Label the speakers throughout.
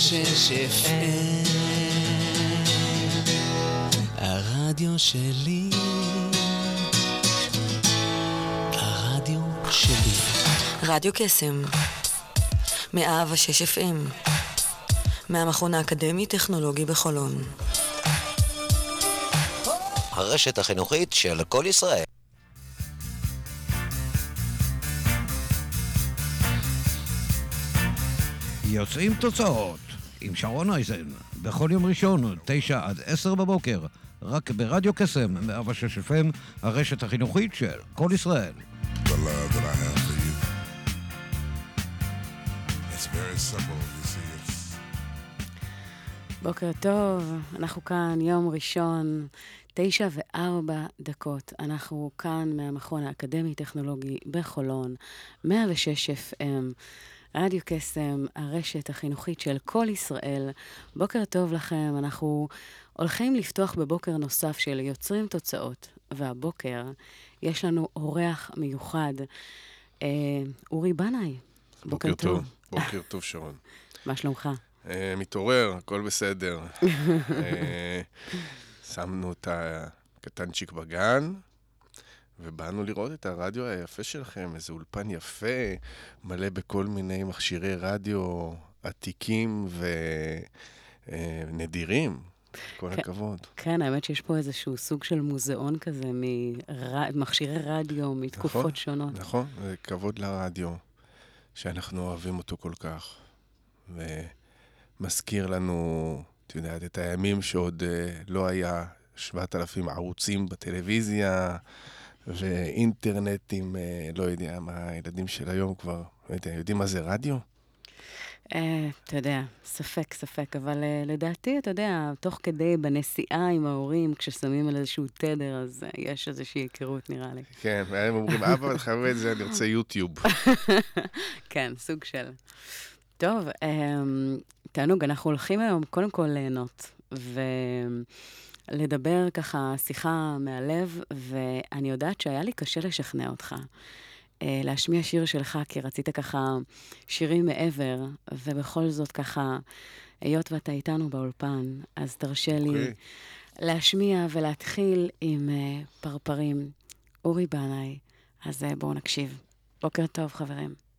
Speaker 1: FM הרדיו שלי. הרדיו שלי.
Speaker 2: רדיו קסם, מאה ושש FM, מהמכון האקדמי-טכנולוגי בחולון.
Speaker 3: הרשת החינוכית של כל ישראל.
Speaker 4: יוצאים תוצאות עם שרון אייזן, בכל יום ראשון, תשע עד עשר בבוקר, רק ברדיו קסם, 106 FM, הרשת החינוכית של כל ישראל.
Speaker 5: בוקר טוב, אנחנו כאן יום ראשון, תשע וארבע דקות. אנחנו כאן מהמכון האקדמי-טכנולוגי בחולון, 106 FM, רדיו קסם, הרשת החינוכית של כל ישראל. בוקר טוב לכם, אנחנו הולכים לפתוח בבוקר נוסף של יוצרים תוצאות, והבוקר יש לנו אורח מיוחד, אה, אורי בנאי.
Speaker 6: בוקר טוב. בוקר טוב, שרון.
Speaker 5: מה שלומך?
Speaker 6: אה, מתעורר, הכל בסדר. אה, שמנו את הקטנצ'יק בגן, ובאנו לראות את הרדיו היפה שלכם, איזה אולפן יפה, מלא בכל מיני מכשירי רדיו עתיקים ונדירים. כל
Speaker 5: כן.
Speaker 6: הכבוד.
Speaker 5: כן, האמת שיש פה איזשהו סוג של מוזיאון כזה ממכשירי רדיו מתקופות
Speaker 6: נכון,
Speaker 5: שונות.
Speaker 6: נכון, זה כבוד לרדיו, שאנחנו אוהבים אותו כל כך. ומזכיר לנו, את יודעת, את הימים שעוד אה, לא היה 7,000 ערוצים בטלוויזיה, ואינטרנט עם, אה, לא יודע מה, הילדים של היום כבר, לא יודע, יודעים מה זה רדיו?
Speaker 5: אה, אתה יודע, ספק, ספק, אבל אה, לדעתי, אתה יודע, תוך כדי בנסיעה עם ההורים, כששמים על איזשהו תדר, אז יש איזושהי היכרות, נראה לי.
Speaker 6: כן, והם אומרים, אבא, תחווה את זה, אני רוצה יוטיוב.
Speaker 5: כן, סוג של. טוב, אמ, תענוג, אנחנו הולכים היום קודם כל ליהנות, ולדבר ככה שיחה מהלב, ואני יודעת שהיה לי קשה לשכנע אותך. אה, להשמיע שיר שלך, כי רצית ככה שירים מעבר, ובכל זאת ככה, היות ואתה איתנו באולפן, אז תרשה לי
Speaker 6: אוקיי.
Speaker 5: להשמיע ולהתחיל עם אה, פרפרים. אורי בנאי, אז אה, בואו נקשיב. בוקר טוב, חברים.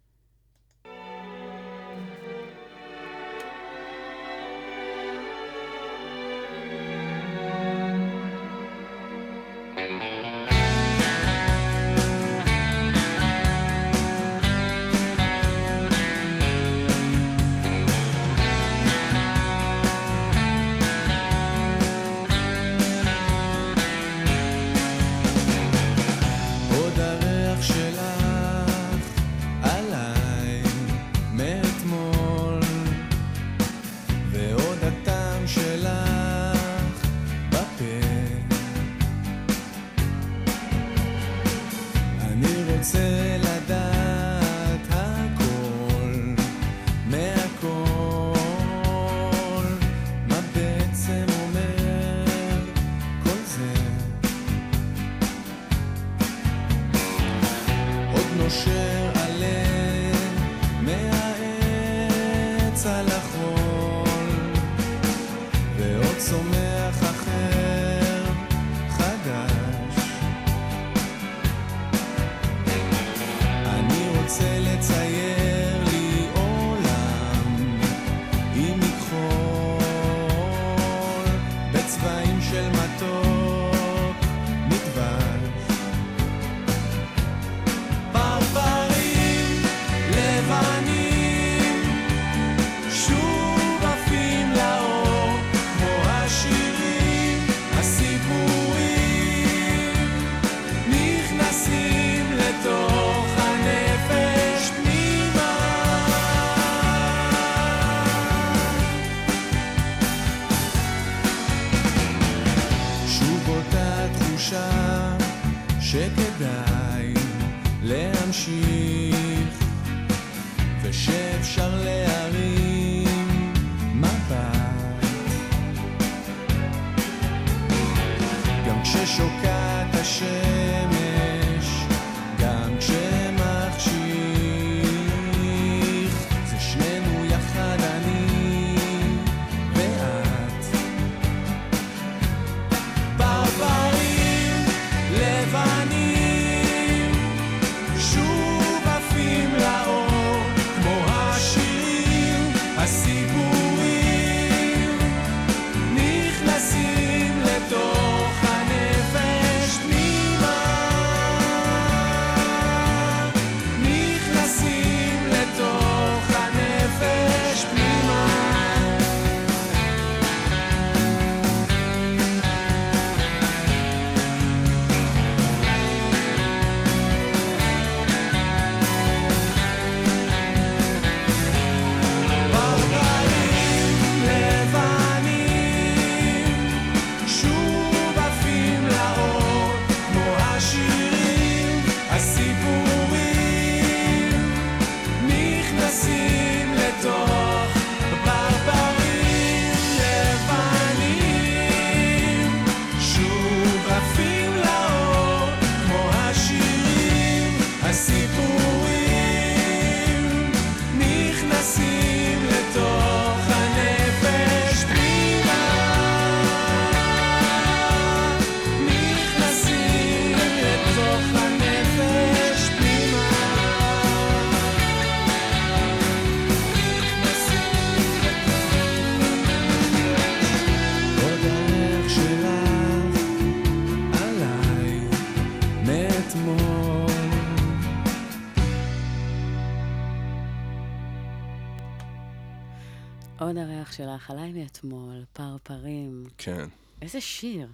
Speaker 1: עוד הריח שלך עליי מאתמול, פרפרים.
Speaker 6: כן.
Speaker 5: איזה שיר.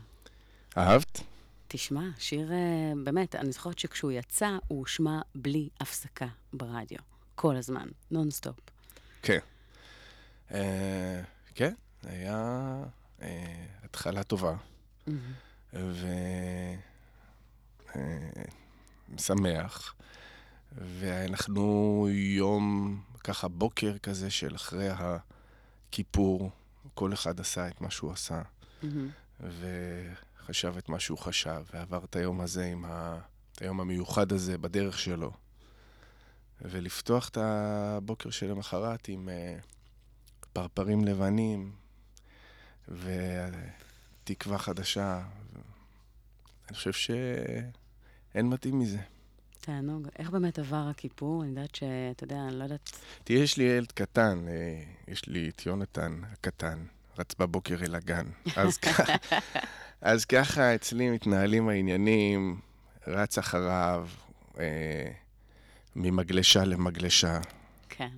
Speaker 6: אהבת?
Speaker 5: תשמע, שיר, אה, באמת, אני זוכרת שכשהוא יצא, הוא הושמע בלי הפסקה ברדיו. כל הזמן, נונסטופ.
Speaker 6: כן. אה, כן, היה אה, התחלה טובה. ומשמח. ואנחנו יום, ככה בוקר כזה של אחרי הכיפור, כל אחד עשה את מה שהוא עשה, וחשב את מה שהוא חשב, ועבר את היום הזה עם ה... את היום המיוחד הזה בדרך שלו. ולפתוח את הבוקר שלמחרת עם uh, פרפרים לבנים ותקווה חדשה. אני חושב שאין מתאים מזה.
Speaker 5: תענוג. איך באמת עבר הכיפור? אני יודעת שאתה יודע, אני לא יודעת...
Speaker 6: תראה, יש לי ילד קטן, אה, יש לי את יונתן הקטן, רץ בבוקר אל הגן. אז ככה, אז ככה אצלי מתנהלים העניינים, רץ אחריו, אה, ממגלשה למגלשה,
Speaker 5: כן.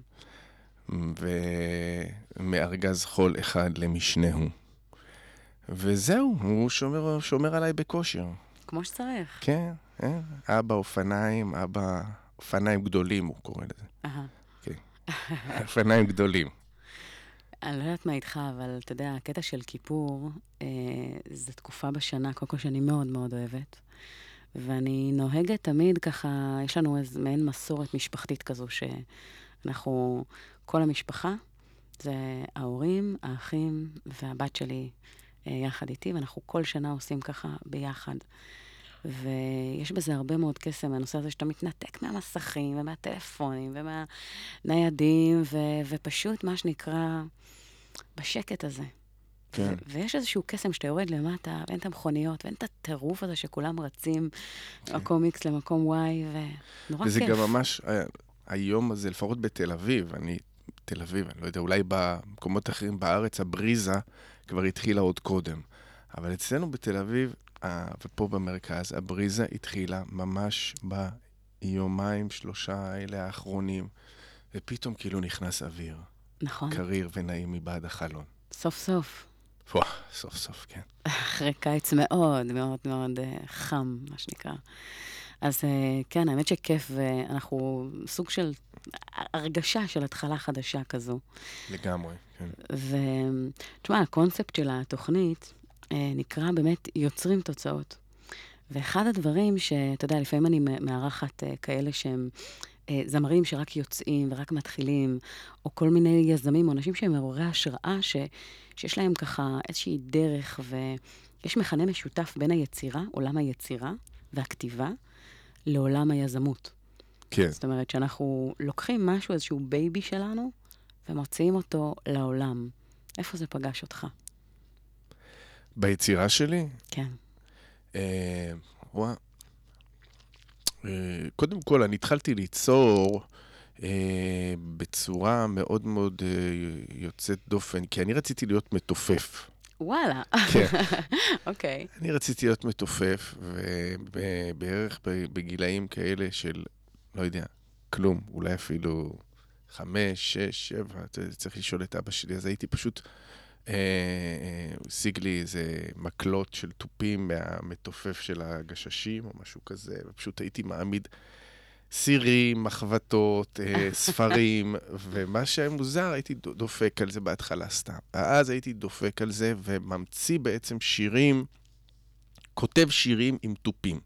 Speaker 6: ומארגז חול אחד למשנהו. וזהו, הוא שומר, שומר עליי בכושר.
Speaker 5: כמו שצריך.
Speaker 6: כן. אבא אופניים, אבא אופניים גדולים, הוא קורא לזה.
Speaker 5: אהה.
Speaker 6: אופניים גדולים.
Speaker 5: אני לא יודעת מה איתך, אבל אתה יודע, הקטע של כיפור, אה, זו תקופה בשנה, קודם כל שאני מאוד מאוד אוהבת. ואני נוהגת תמיד ככה, יש לנו איזו מעין מסורת משפחתית כזו, שאנחנו, כל המשפחה, זה ההורים, האחים והבת שלי אה, יחד איתי, ואנחנו כל שנה עושים ככה ביחד. ויש בזה הרבה מאוד קסם, הנושא הזה שאתה מתנתק מהמסכים ומהטלפונים ומהניידים, ו- ופשוט, מה שנקרא, בשקט הזה.
Speaker 6: כן.
Speaker 5: ו- ויש איזשהו קסם שאתה יורד למטה, ואין את המכוניות, ואין את הטירוף הזה שכולם רצים ממקום X למקום Y, ונורא
Speaker 6: וזה
Speaker 5: כיף.
Speaker 6: גם ממש, ה- היום הזה, לפחות בתל אביב, אני, תל אביב, אני לא יודע, אולי במקומות אחרים בארץ, הבריזה כבר התחילה עוד קודם. אבל אצלנו בתל אביב, ופה במרכז, הבריזה התחילה ממש ביומיים, שלושה האלה האחרונים, ופתאום כאילו נכנס אוויר,
Speaker 5: נכון,
Speaker 6: קריר ונעים מבעד החלון.
Speaker 5: סוף סוף.
Speaker 6: וואו, סוף סוף, כן.
Speaker 5: אחרי קיץ מאוד מאוד מאוד אה, חם, מה שנקרא. אז אה, כן, האמת שכיף, ואנחנו סוג של הרגשה של התחלה חדשה כזו.
Speaker 6: לגמרי, כן.
Speaker 5: ותשמע, הקונספט של התוכנית אה, נקרא באמת יוצרים תוצאות. ואחד הדברים שאתה יודע, לפעמים אני מארחת אה, כאלה שהם אה, זמרים שרק יוצאים ורק מתחילים, או כל מיני יזמים או אנשים שהם מעוררי השראה, ש, שיש להם ככה איזושהי דרך, ויש מכנה משותף בין היצירה, עולם היצירה והכתיבה, לעולם היזמות.
Speaker 6: כן.
Speaker 5: זאת אומרת שאנחנו לוקחים משהו, איזשהו baby שלנו, ומוציאים אותו לעולם. איפה זה פגש אותך?
Speaker 6: ביצירה שלי,
Speaker 5: כן.
Speaker 6: אה, וואה. אה, קודם כל, אני התחלתי ליצור אה, בצורה מאוד מאוד אה, יוצאת דופן, כי אני רציתי להיות מתופף.
Speaker 5: וואלה.
Speaker 6: כן.
Speaker 5: אוקיי.
Speaker 6: אני רציתי להיות מתופף, ובערך בגילאים כאלה של, לא יודע, כלום, אולי אפילו חמש, שש, שבע, צריך לשאול את אבא שלי, אז הייתי פשוט, השיג לי איזה מקלות של תופים מהמתופף של הגששים או משהו כזה, ופשוט הייתי מעמיד סירים, מחבטות, אה, ספרים, ומה שהיה מוזר, הייתי דופק על זה בהתחלה סתם. ואז הייתי דופק על זה וממציא בעצם שירים, כותב שירים עם תופים.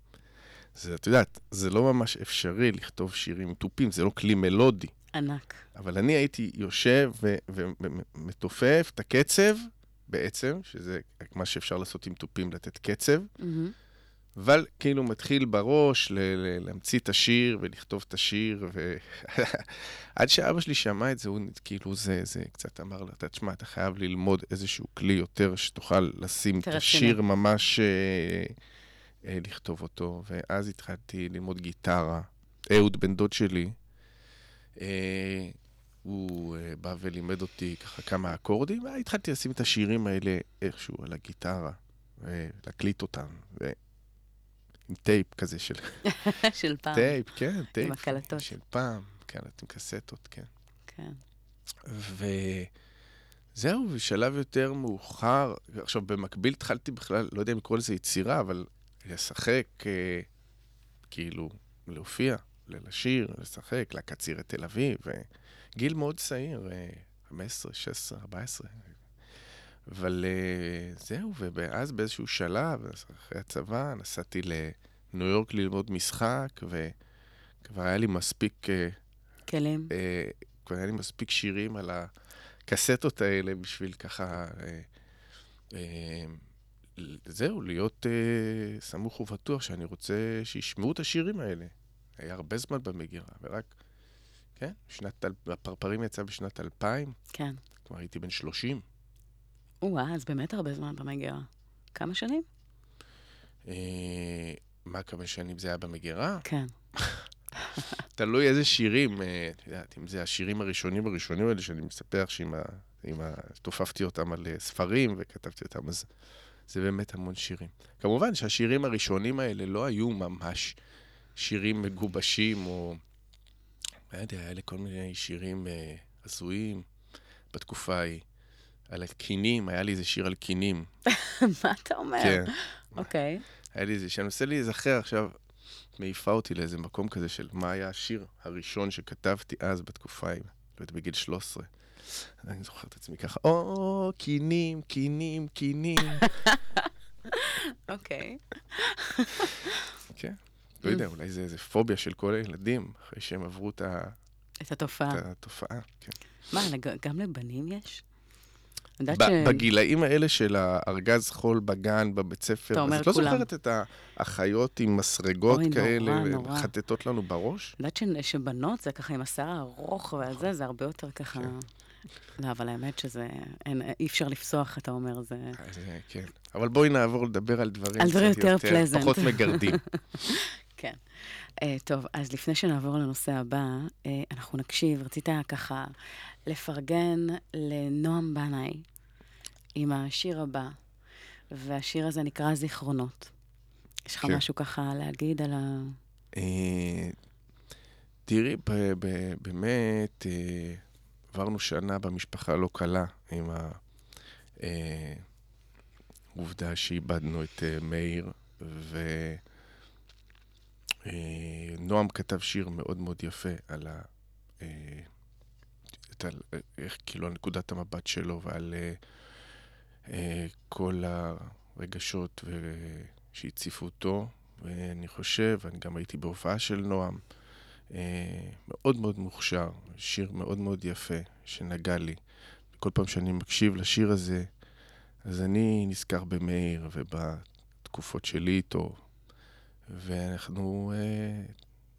Speaker 6: זה, את יודעת, זה לא ממש אפשרי לכתוב שירים עם תופים, זה לא כלי מלודי.
Speaker 5: ענק.
Speaker 6: אבל אני הייתי יושב ומתופף את הקצב, בעצם, שזה מה שאפשר לעשות עם תופים, לתת קצב. אבל כאילו מתחיל בראש ל- ל- להמציא את השיר ולכתוב את השיר, ועד שאבא שלי שמע את זה, הוא כאילו זה, זה קצת אמר לו, אתה תשמע, אתה חייב ללמוד איזשהו כלי יותר שתוכל לשים את השיר. ממש, אה, אה, לכתוב אותו, ואז התחלתי ללמוד גיטרה. אהוד, בן דוד שלי, הוא אה, בא ולימד אותי ככה כמה אקורדים, והתחלתי לשים את השירים האלה איכשהו על הגיטרה, ולהקליט אותם. עם טייפ כזה של...
Speaker 5: של פעם.
Speaker 6: טייפ, כן, טייפ.
Speaker 5: הקלטות.
Speaker 6: של פעם, קלט עם קסטות, כן.
Speaker 5: כן.
Speaker 6: וזהו, בשלב יותר מאוחר, עכשיו, במקביל התחלתי בכלל, לא יודע אם לקרוא לזה יצירה, אבל לשחק, אה, כאילו, להופיע, לשיר, לשחק, להקציר את תל אביב, גיל מאוד צעיר, אה, 15, 16, 14. אבל אה, זהו, ואז באיזשהו שלב, אחרי הצבא, נסעתי לניו יורק ללמוד משחק, וכבר היה לי מספיק... אה,
Speaker 5: כלים.
Speaker 6: אה, כבר היה לי מספיק שירים על הקסטות האלה בשביל ככה... זהו, להיות סמוך ובטוח שאני רוצה שישמעו את השירים האלה. היה הרבה זמן במגירה, ורק, כן, שנת, הפרפרים יצא בשנת 2000,
Speaker 5: כן.
Speaker 6: כלומר הייתי בן 30.
Speaker 5: או-אה, אז באמת הרבה זמן במגירה. כמה שנים?
Speaker 6: אה, מה, כמה שנים זה היה במגירה?
Speaker 5: כן.
Speaker 6: תלוי איזה שירים, אה, את יודעת, אם זה השירים הראשונים הראשונים האלה שאני מספר ה... עם ה... תופפתי אותם על אה, ספרים וכתבתי אותם, אז זה באמת המון שירים. כמובן שהשירים הראשונים האלה לא היו ממש שירים מגובשים, או... לא יודע, היה לי כל מיני שירים אה, הזויים בתקופה ההיא. על הקינים, היה לי איזה שיר על קינים.
Speaker 5: מה אתה אומר?
Speaker 6: כן.
Speaker 5: אוקיי.
Speaker 6: היה לי איזה, שאני מנסה להיזכר עכשיו, מעיפה אותי לאיזה מקום כזה של מה היה השיר הראשון שכתבתי אז בתקופה ההיא, לא יודעת, בגיל 13. אני זוכר את עצמי ככה, או, קינים, קינים, קינים.
Speaker 5: אוקיי.
Speaker 6: כן. לא יודע, אולי זה איזה פוביה של כל הילדים, אחרי שהם עברו את ה-
Speaker 5: את התופעה.
Speaker 6: את התופעה. כן.
Speaker 5: מה, גם לבנים יש? ש...
Speaker 6: בגילאים האלה של הארגז חול בגן, בבית ספר,
Speaker 5: אתה אומר
Speaker 6: אז את לא. זוכרת את האחיות עם מסרגות
Speaker 5: אוי,
Speaker 6: כאלה. חטטות לנו בראש?
Speaker 5: אני יודעת שבנות זה ככה עם השיער הארוך והזה, זה הרבה יותר ככה...
Speaker 6: כן.
Speaker 5: לא, אבל האמת שזה... אין, אי אפשר לפסוח, אתה אומר, זה...
Speaker 6: אה, כן. אבל בואי נעבור לדבר על דברים
Speaker 5: על דברים יותר pleasant.
Speaker 6: פחות מגרדים.
Speaker 5: כן. Uh, טוב, אז לפני שנעבור לנושא הבא, uh, אנחנו נקשיב, רצית ככה לפרגן לנועם בנאי עם השיר הבא, והשיר הזה נקרא זיכרונות. יש לך
Speaker 6: כן.
Speaker 5: משהו ככה להגיד על ה...
Speaker 6: אה, תראי, באמת, אה, עברנו שנה במשפחה לא קלה עם העובדה שאיבדנו את מאיר, ונועם כתב שיר מאוד מאוד יפה על ה... אה, את על איך, כאילו, על נקודת המבט שלו ועל אה, אה, כל הרגשות ו- שהציפו אותו. ואני חושב, אני גם הייתי בהופעה של נועם, אה, מאוד מאוד מוכשר, שיר מאוד מאוד יפה, שנגע לי. כל פעם שאני מקשיב לשיר הזה, אז אני נזכר במאיר ובתקופות שלי איתו, ואנחנו, אה,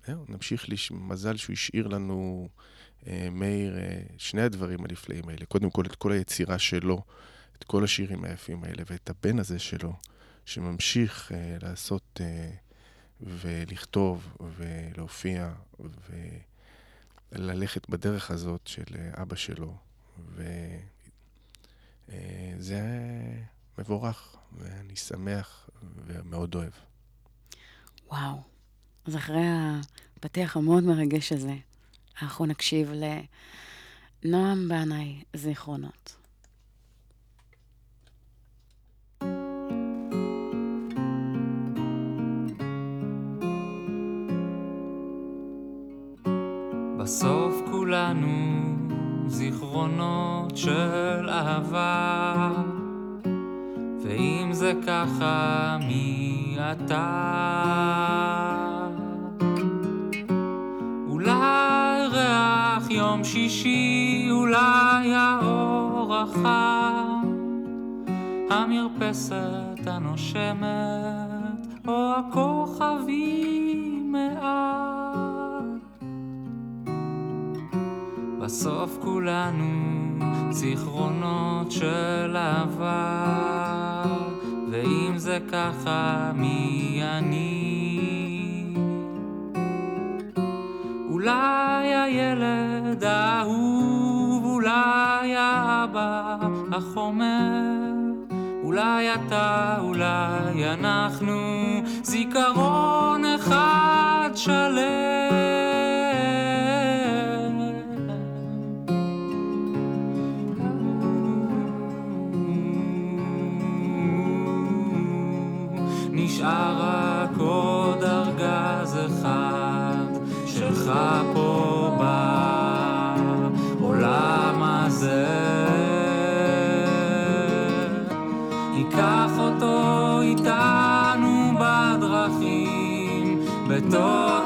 Speaker 6: זהו, נמשיך, לש... מזל שהוא השאיר לנו, אה, מאיר, אה, שני הדברים הנפלאים האלה. קודם כל, את כל היצירה שלו, את כל השירים היפים האלה, ואת הבן הזה שלו, שממשיך אה, לעשות אה, ולכתוב ולהופיע וללכת בדרך הזאת של אה, אבא שלו. וזה מבורך, ואני שמח ומאוד אוהב.
Speaker 5: וואו. אז אחרי הפתיח המאוד מרגש הזה, אנחנו נקשיב לנועם בנאי, זיכרונות.
Speaker 7: בסוף כולנו זיכרונות של אהבה ואם זה ככה מי אתה אולי ריח יום שישי אולי האור החם. המרפסת הנושמת או הכוכבים מעט. בסוף כולנו זיכרונות של אהבה ואם זה ככה מי אני אולי הילד האהוב אולי האבא החומר אולי אתה אולי אנחנו זיכרון אחד שלם. ניקח אותו איתנו בדרכים, בטוטפות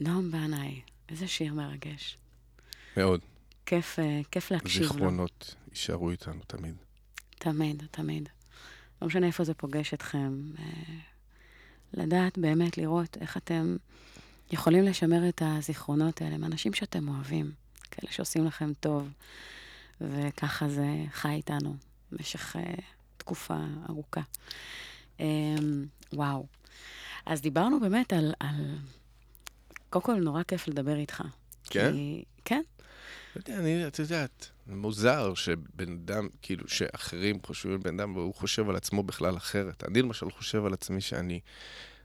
Speaker 5: נועם בנאי, איזה שיר מרגש.
Speaker 6: מאוד.
Speaker 5: כיף, אה, כיף להקשיב לו.
Speaker 6: זיכרונות יישארו איתנו תמיד.
Speaker 5: תמיד, תמיד. לא משנה איפה זה פוגש אתכם. אה, לדעת באמת, לראות איך אתם יכולים לשמר את הזיכרונות האלה מאנשים שאתם אוהבים, כאלה שעושים לכם טוב, וככה זה חי איתנו במשך אה, תקופה ארוכה. אה, וואו. אז דיברנו באמת על, על... קודם כל, נורא כיף לדבר איתך.
Speaker 6: כן?
Speaker 5: כי... כן.
Speaker 6: לא יודע, אני, את יודעת, מוזר שבן אדם, כאילו, שאחרים חושבים על בן אדם והוא חושב על עצמו בכלל אחרת. אני למשל חושב על עצמי שאני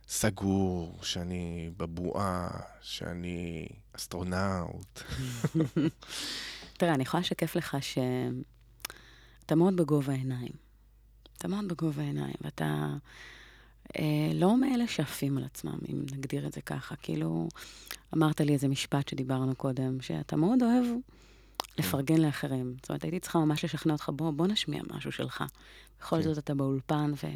Speaker 6: סגור, שאני בבועה, שאני אסטרונאוט.
Speaker 5: תראה, אני יכולה לשקף לך שאתה מאוד בגובה העיניים. אתה מאוד בגובה העיניים, ואתה לא מאלה שעפים על עצמם, אם נגדיר את זה ככה. כאילו, אמרת לי איזה משפט שדיברנו קודם, שאתה מאוד אוהב לפרגן לאחרים. זאת אומרת, הייתי צריכה ממש לשכנע אותך, בוא, בוא נשמיע משהו שלך. בכל
Speaker 6: כן.
Speaker 5: זאת אתה באולפן, ו...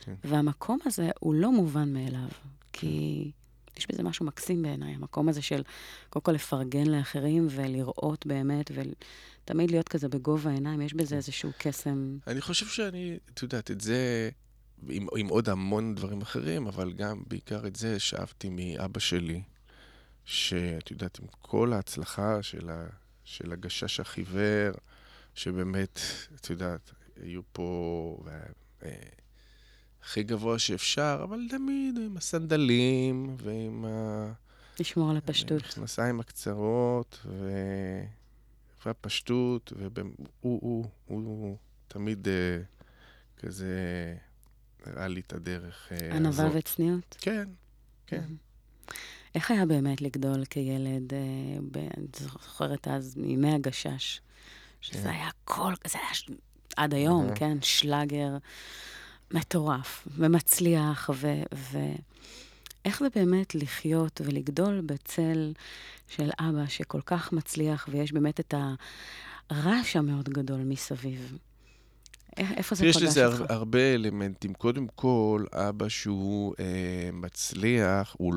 Speaker 6: כן.
Speaker 5: והמקום הזה הוא לא מובן מאליו, כי יש בזה משהו מקסים בעיניי, המקום הזה של קודם כל לפרגן לאחרים ולראות באמת, ותמיד להיות כזה בגובה העיניים, יש בזה איזשהו קסם.
Speaker 6: אני חושב שאני, את יודעת, את זה, עם, עם עוד המון דברים אחרים, אבל גם, בעיקר את זה, שאבתי מאבא שלי, שאת יודעת, עם כל ההצלחה של, ה, של הגשש החיוור, שבאמת, את יודעת, היו פה... ו, אה, הכי גבוה שאפשר, אבל תמיד עם הסנדלים ועם ה...
Speaker 5: לשמור על הפשטות.
Speaker 6: המכנסיים הקצרות ו... והפשטות, והוא הוא, הוא, הוא תמיד אה, כזה הראה לי את הדרך אה,
Speaker 5: ענווה
Speaker 6: הזאת.
Speaker 5: וצניעות.
Speaker 6: כן, כן.
Speaker 5: איך היה באמת לגדול כילד, אה. אני זוכרת אז, מימי הגשש, שזה
Speaker 6: כן.
Speaker 5: היה כל, זה היה ש... עד היום. כן, שלאגר מטורף ומצליח, ו... ו... איך זה באמת לחיות ולגדול בצל של אבא שכל כך מצליח, ויש באמת את הרעש המאוד גדול מסביב? איפה זה
Speaker 6: יש
Speaker 5: פגש
Speaker 6: לזה
Speaker 5: אותך?
Speaker 6: הר, הרבה אלמנטים. קודם כל, אבא שהוא אה, מצליח, הוא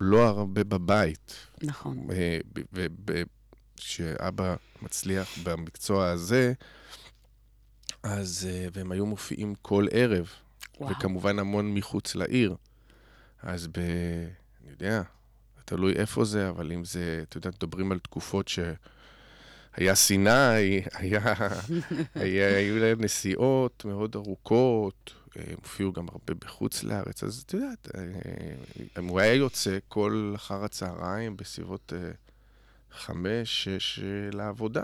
Speaker 6: לא הרבה בבית.
Speaker 5: נכון.
Speaker 6: וכשאבא מצליח במקצוע הזה, אז, אה, והם היו מופיעים כל ערב,
Speaker 5: וואו.
Speaker 6: וכמובן המון מחוץ לעיר. אז ב... אני יודע, תלוי איפה זה, אבל אם זה, אתה יודע, מדברים על תקופות ש... היה סיני, היה, היה, היו להם נסיעות מאוד ארוכות, הם הופיעו גם הרבה בחוץ לארץ, אז את יודעת, אה, הוא היה יוצא כל אחר הצהריים בסביבות אה, חמש, שש אה, לעבודה.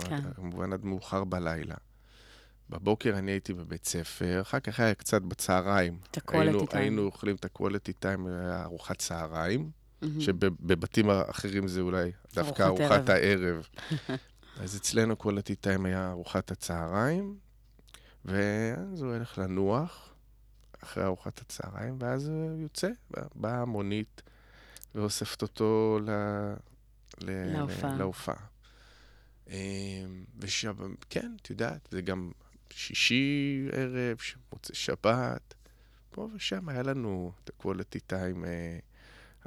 Speaker 5: כן.
Speaker 6: כמובן עד מאוחר בלילה. בבוקר אני הייתי בבית ספר, אחר כך היה קצת בצהריים.
Speaker 5: את ה-quality time.
Speaker 6: היינו אוכלים את ה-quality time, ארוחת צהריים,
Speaker 5: מהמם.
Speaker 6: שבבתים אחרים זה אולי דווקא
Speaker 5: ארוחת
Speaker 6: ארוחת הערב. אז אצלנו quality time היה ארוחת הצהריים, ואז הוא הולך לנוח אחרי ארוחת הצהריים, ואז הוא יוצא, באה המונית ואוספת אותו ל... ל...
Speaker 5: להופעה.
Speaker 6: להופעה. אמ, ושם, כן, את יודעת, זה גם שישי ערב, מוצאי שבת, פה ושם היה לנו את ה-quality time, אה,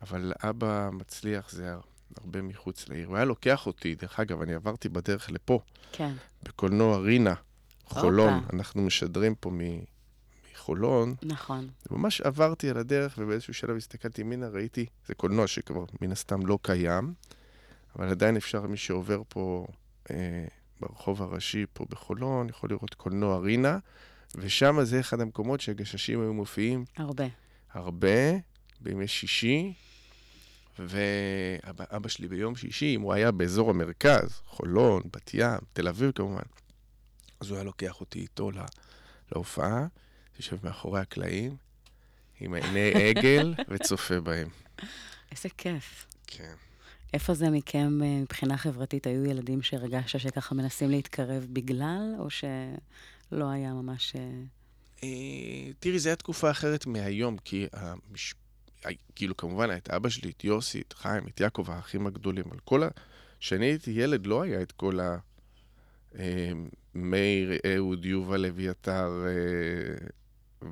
Speaker 6: אבל אבא מצליח, זה הרבה מחוץ לעיר. הוא היה לוקח אותי, דרך אגב, אני עברתי בדרך לפה,
Speaker 5: כן.
Speaker 6: בקולנוע רינה, חולון.
Speaker 5: הופה.
Speaker 6: אנחנו משדרים פה מ- מחולון.
Speaker 5: נכון.
Speaker 6: ממש עברתי על הדרך, ובאיזשהו שלב הסתכלתי ימינה, ראיתי, זה קולנוע שכבר מן הסתם לא קיים, אבל עדיין אפשר, מי שעובר פה אה, ברחוב הראשי פה בחולון, יכול לראות קולנוע רינה, ושם זה אחד המקומות שהגששים היו מופיעים
Speaker 5: הרבה.
Speaker 6: הרבה, בימי שישי, ואבא שלי ביום שישי, אם הוא היה באזור המרכז, חולון, בת ים, תל אביב כמובן, אז הוא היה לוקח אותי איתו לה, להופעה, יושב מאחורי הקלעים, עם עיני עגל, וצופה בהם.
Speaker 5: איזה כיף.
Speaker 6: כן.
Speaker 5: איפה זה מכם אה, מבחינה חברתית? היו ילדים שהרגשת שככה מנסים להתקרב בגלל, או שלא היה ממש... אה,
Speaker 6: אה, תראי, זו הייתה תקופה אחרת מהיום, כי המש... כאילו, כמובן, את אבא שלי, את יוסי, את חיים, את יעקב, האחים הגדולים, על כל ה... כשאני הייתי ילד, לא היה את כל ה... אה, מאיר, אהוד, יובל, אביתר אה,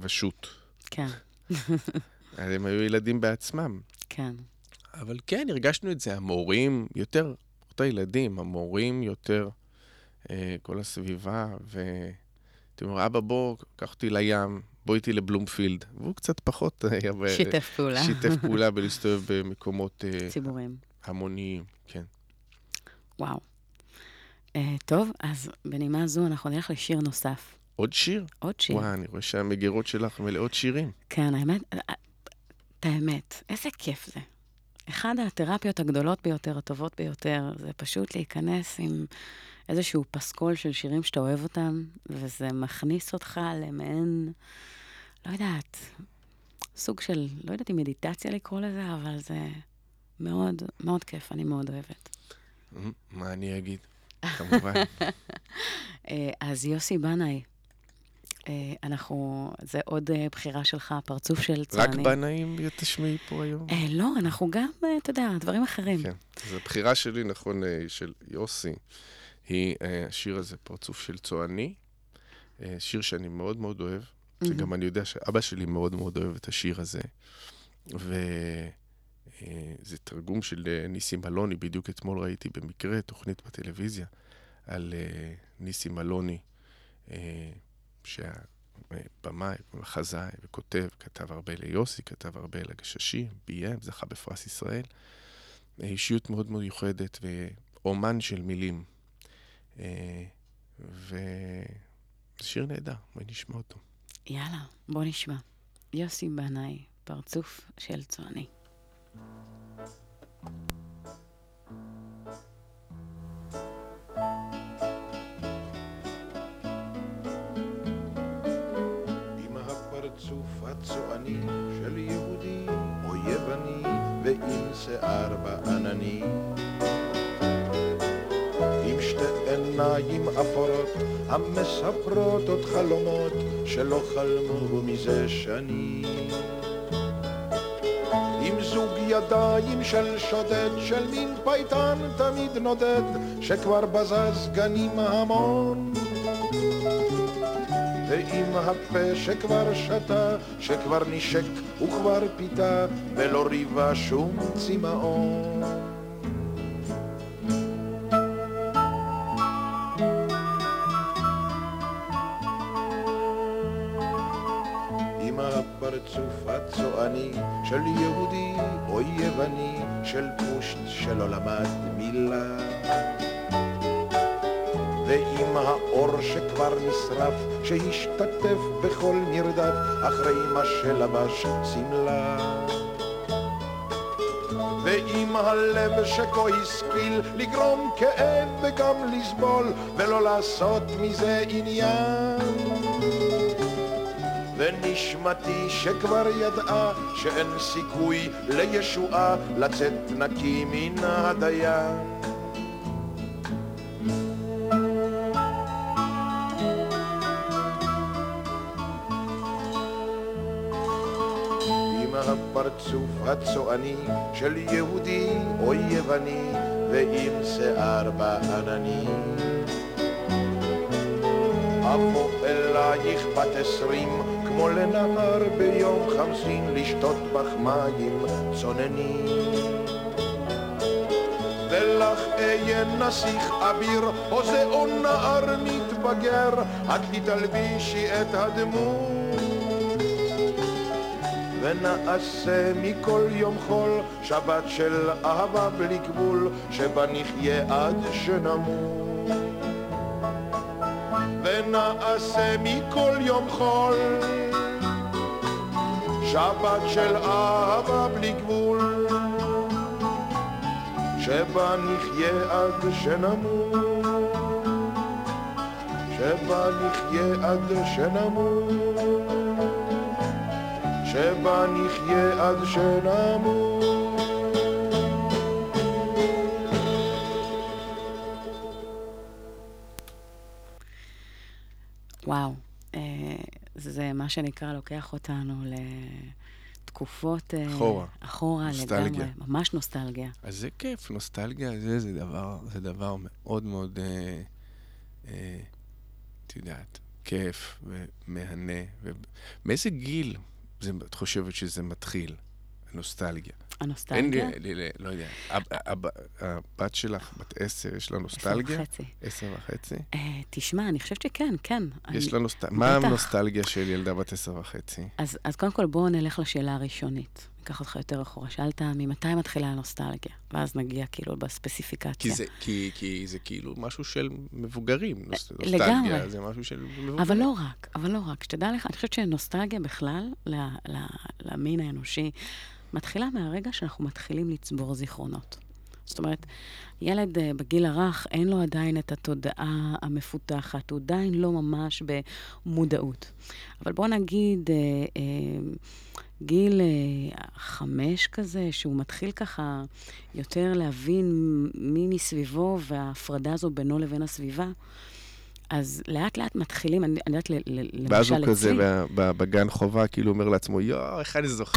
Speaker 6: ושות'.
Speaker 5: כן,
Speaker 6: הם היו ילדים בעצמם.
Speaker 5: כן.
Speaker 6: אבל כן, הרגשנו את זה, המורים יותר, אותה ילדים, המורים יותר, אה, כל הסביבה, ואתה אומר, אבא, בוא, קח אותי לים, בוא איתי לבלומפילד. והוא קצת פחות היה... ב-
Speaker 5: שיתף פעולה.
Speaker 6: שיתף פעולה בלהסתובב במקומות אה,
Speaker 5: ציבוריים.
Speaker 6: המוניים, כן.
Speaker 5: וואו. אה, טוב, אז בנימה זו אנחנו נלך לשיר נוסף.
Speaker 6: עוד שיר?
Speaker 5: עוד שיר.
Speaker 6: וואי, אני רואה שהמגירות שלך מלאות שירים.
Speaker 5: כן, האמת, אה, את האמת, איזה כיף זה. אחד התרפיות הגדולות ביותר, הטובות ביותר, זה פשוט להיכנס עם איזשהו פסקול של שירים שאתה אוהב אותם, וזה מכניס אותך למעין, לא יודעת, סוג של, לא יודעת אם מדיטציה לקרוא לזה, אבל זה מאוד, מאוד כיף, אני מאוד אוהבת.
Speaker 6: מה אני אגיד? כמובן.
Speaker 5: אה, אז יוסי בנאי, אה, אנחנו, זה עוד אה, בחירה שלך, פרצוף של
Speaker 6: רק
Speaker 5: צועני.
Speaker 6: בנאים תשמעי פה היום?
Speaker 5: לא, אנחנו גם, אתה יודע, דברים אחרים.
Speaker 6: כן. אז הבחירה שלי, נכון, של יוסי, היא אה, השיר הזה, פרצוף של צועני. אה, שיר שאני מאוד מאוד אוהב, שגם אני יודע שאבא שלי מאוד מאוד אוהב את השיר הזה. וזה תרגום של אה, ניסים אלוני, בדיוק אתמול ראיתי במקרה תוכנית בטלוויזיה על אה, ניסים אלוני, אה, שהבמאי, מחזאי וכותב, כתב הרבה ליוסי, כתב הרבה לגששים, ביים, זכה בפרס ישראל. אה, אישיות מאוד מאוד מיוחדת ואומן של מילים. אה, וזה שיר נהדר, בואי נשמע אותו.
Speaker 5: יאללה, בוא נשמע. יוסי בנאי, פרצוף של צועני.
Speaker 8: הפרצוף הצועני של יהודי או יווני ועם שיער בענני עיניים אפורות המספרות עוד חלומות שלא חלמו מזה שנים עם זוג ידיים של שודד, של מין פייטן תמיד נודד, שכבר בזז גנים המון. ועם הפה שכבר שתה, שכבר נשק וכבר פיתה, ולא ריבה שום צמאון. נשרף, שהשתתף בכל מרדף, אחרי מה שלבש שמלה. ועם הלב שכה השכיל לגרום כאב וגם לסבול, ולא לעשות מזה עניין. ונשמתי שכבר ידעה שאין סיכוי לישועה לצאת נקי מן הדיין. הפרצוף הצועני של יהודי או יווני ועם שיער בעננים. אבוא אלייך בת עשרים כמו לנהר ביום חמסין לשתות בך מים צוננים. ולך אהיה נסיך אביר, או זהו נער מתבגר, את לי תלבישי את הדמות. ונעשה מכל יום חול שבת של אהבה בלי גבול, שבה נחיה עד שנמות. ונעשה מכל יום חול שבת של אהבה בלי גבול, שבה נחיה עד שנמות, שבה נחיה עד שנמות, שבה נחיה עד שנמות.
Speaker 5: וואו, אה, זה מה שנקרא לוקח אותנו לתקופות... אה,
Speaker 6: אחורה.
Speaker 5: אחורה
Speaker 6: נוסטלגיה.
Speaker 5: לגמרי, ממש נוסטלגיה.
Speaker 6: אז זה כיף, נוסטלגיה זה, זה, דבר, זה דבר מאוד מאוד, אה, אה, את יודעת, כיף ומהנה. ו... מאיזה גיל זה, את חושבת שזה מתחיל, הנוסטלגיה?
Speaker 5: הנוסטלגיה?
Speaker 6: אין לי, לא יודע. הב, הב, הבת שלך, בת עשר, יש לה
Speaker 5: עשר
Speaker 6: נוסטלגיה?
Speaker 5: וחצי.
Speaker 6: עשר וחצי?
Speaker 5: אה, תשמע, אני חושבת שכן, כן.
Speaker 6: יש לה נוסטלגיה. מה. הנוסטלגיה של ילדה בת עשר וחצי?
Speaker 5: אז, אז קודם כל בואו נלך לשאלה הראשונית. ניקח אותך יותר אחורה. שאלת ממתי מתחילה הנוסטלגיה, ואז נגיע כאילו בספציפיקציה.
Speaker 6: כי זה, כי, כי זה כאילו משהו של מבוגרים.
Speaker 5: לגמרי.
Speaker 6: נוסטלגיה זה משהו של מבוגרים.
Speaker 5: אבל לא רק, אבל לא רק. שתדע לך, אני חושבת שנוסטלגיה בכלל, ל, ל, למין האנושי, מתחילה מהרגע שאנחנו מתחילים לצבור זיכרונות. זאת אומרת, ילד אה, בגיל הרך, אין לו עדיין את התודעה המפותחת, הוא עדיין לא ממש במודעות. אבל בוא נגיד, אה, אה, גיל אה, חמש כזה, שהוא מתחיל ככה יותר להבין מי מסביבו וההפרדה הזו בינו לבין הסביבה, אז לאט לאט מתחילים, אני אני יודעת, ל- ל- למשל אצלי...
Speaker 6: ואז הוא כזה בגן חובה, כאילו אומר לעצמו, יואו, איך אני זוכר.